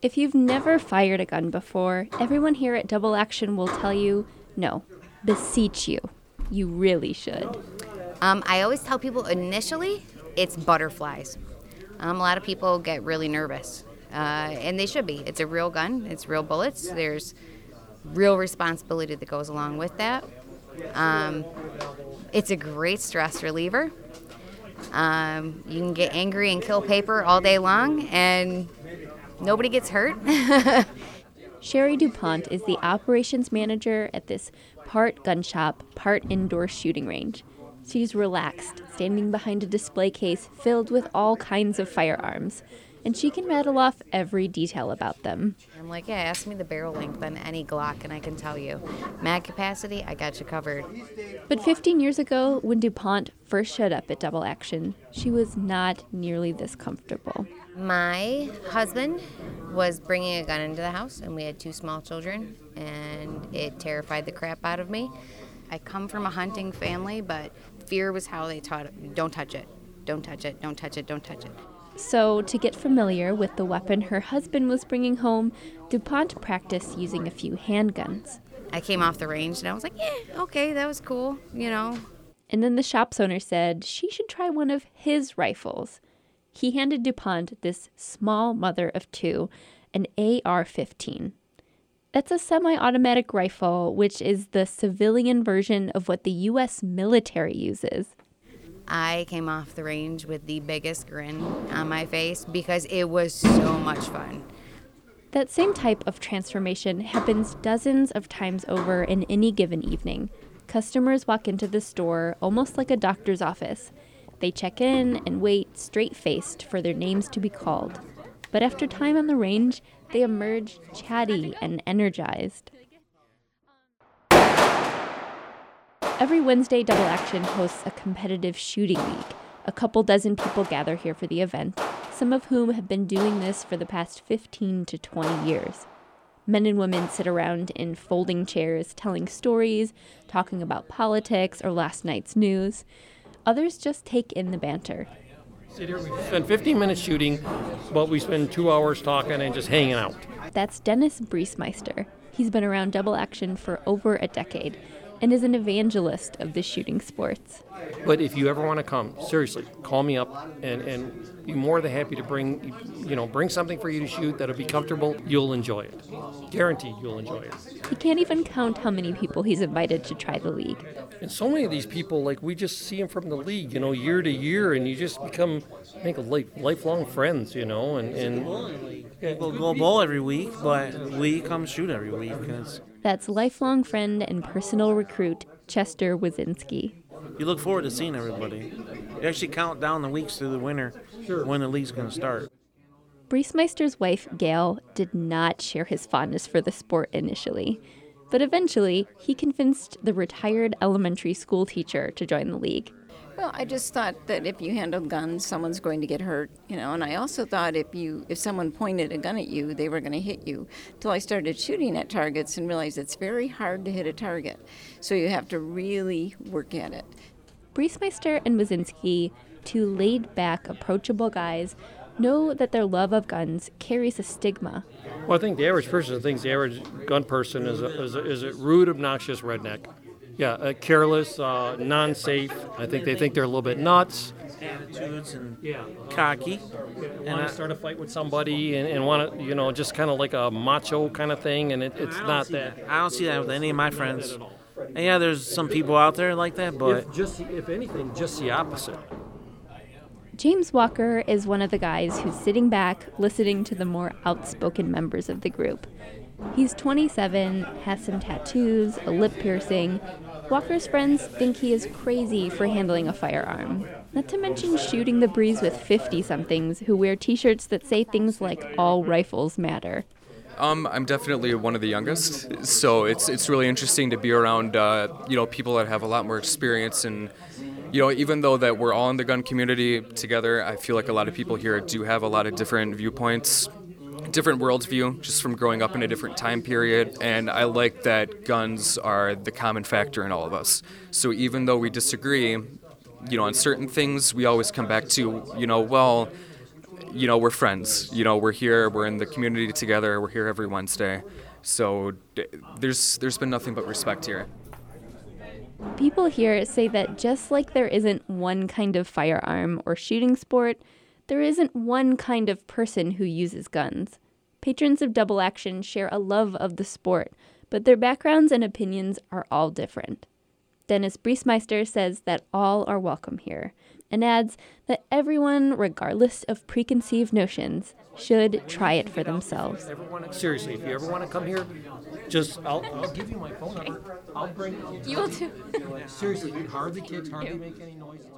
If you've never fired a gun before, everyone here at Double Action will tell you no, beseech you. You really should. Um, I always tell people initially it's butterflies. Um, a lot of people get really nervous, uh, and they should be. It's a real gun, it's real bullets. There's real responsibility that goes along with that. Um, it's a great stress reliever. Um, you can get angry and kill paper all day long, and nobody gets hurt. Sherry DuPont is the operations manager at this part gun shop, part indoor shooting range. She's relaxed, standing behind a display case filled with all kinds of firearms, and she can rattle off every detail about them. I'm like, yeah, ask me the barrel length on any Glock, and I can tell you. Mag capacity, I got you covered. But 15 years ago, when DuPont first showed up at Double Action, she was not nearly this comfortable. My husband was bringing a gun into the house, and we had two small children, and it terrified the crap out of me. I come from a hunting family, but fear was how they taught it. Don't touch it. Don't touch it. Don't touch it. Don't touch it. So, to get familiar with the weapon her husband was bringing home, DuPont practiced using a few handguns. I came off the range and I was like, yeah, okay, that was cool, you know. And then the shop's owner said she should try one of his rifles. He handed DuPont this small mother of two, an AR 15. That's a semi automatic rifle, which is the civilian version of what the U.S. military uses. I came off the range with the biggest grin on my face because it was so much fun. That same type of transformation happens dozens of times over in any given evening. Customers walk into the store almost like a doctor's office. They check in and wait straight faced for their names to be called. But after time on the range, they emerge chatty and energized. Every Wednesday, Double Action hosts a competitive shooting league. A couple dozen people gather here for the event, some of whom have been doing this for the past 15 to 20 years. Men and women sit around in folding chairs telling stories, talking about politics or last night's news. Others just take in the banter. Sit here, we spend 15 minutes shooting, but we spend two hours talking and just hanging out. That's Dennis Briesmeister. He's been around double action for over a decade and is an evangelist of the shooting sports. But if you ever want to come, seriously, call me up and, and be more than happy to bring you know bring something for you to shoot that'll be comfortable. You'll enjoy it, guaranteed. You'll enjoy it. He can't even count how many people he's invited to try the league. And so many of these people, like we just see them from the league, you know, year to year, and you just become, I think, life, lifelong friends, you know, and. and People go bowl every week, but we come shoot every week. That's lifelong friend and personal recruit Chester Wazinski. You look forward to seeing everybody. You actually count down the weeks through the winter when the league's going to start. Briesmeister's wife, Gail, did not share his fondness for the sport initially, but eventually he convinced the retired elementary school teacher to join the league. Well, I just thought that if you handled guns, someone's going to get hurt, you know. And I also thought if you, if someone pointed a gun at you, they were going to hit you. Till I started shooting at targets and realized it's very hard to hit a target, so you have to really work at it. Briesmeister and Wazinski, two laid back, approachable guys, know that their love of guns carries a stigma. well, I think the average person thinks the average gun person is a, is a, is a rude, obnoxious redneck. Yeah, uh, careless, uh, non-safe. I think they think they're a little bit nuts. Attitudes and Yeah. cocky. want to start a fight with somebody and, and want to, you know, just kind of like a macho kind of thing, and it, it's don't not see that. I don't see that with any of my friends. And yeah, there's some people out there like that, but If just, if anything, just the opposite. James Walker is one of the guys who's sitting back listening to the more outspoken members of the group. He's 27, has some tattoos, a lip piercing. Walker's friends think he is crazy for handling a firearm. Not to mention shooting the breeze with 50 somethings who wear t shirts that say things like, all rifles matter. Um, I'm definitely one of the youngest, so it's it's really interesting to be around uh, you know people that have a lot more experience and you know even though that we're all in the gun community together, I feel like a lot of people here do have a lot of different viewpoints, different worldview, just from growing up in a different time period. And I like that guns are the common factor in all of us. So even though we disagree, you know, on certain things, we always come back to you know well you know, we're friends. You know, we're here, we're in the community together, we're here every Wednesday. So there's there's been nothing but respect here. People here say that just like there isn't one kind of firearm or shooting sport, there isn't one kind of person who uses guns. Patrons of Double Action share a love of the sport, but their backgrounds and opinions are all different. Dennis Briesmeister says that all are welcome here, and adds that everyone, regardless of preconceived notions, should try it for themselves. Everyone, seriously, if you ever want to come here, just I'll, I'll give you my phone number. I'll bring. You will too. Seriously, it hardly kicks, hardly make any noise. It's a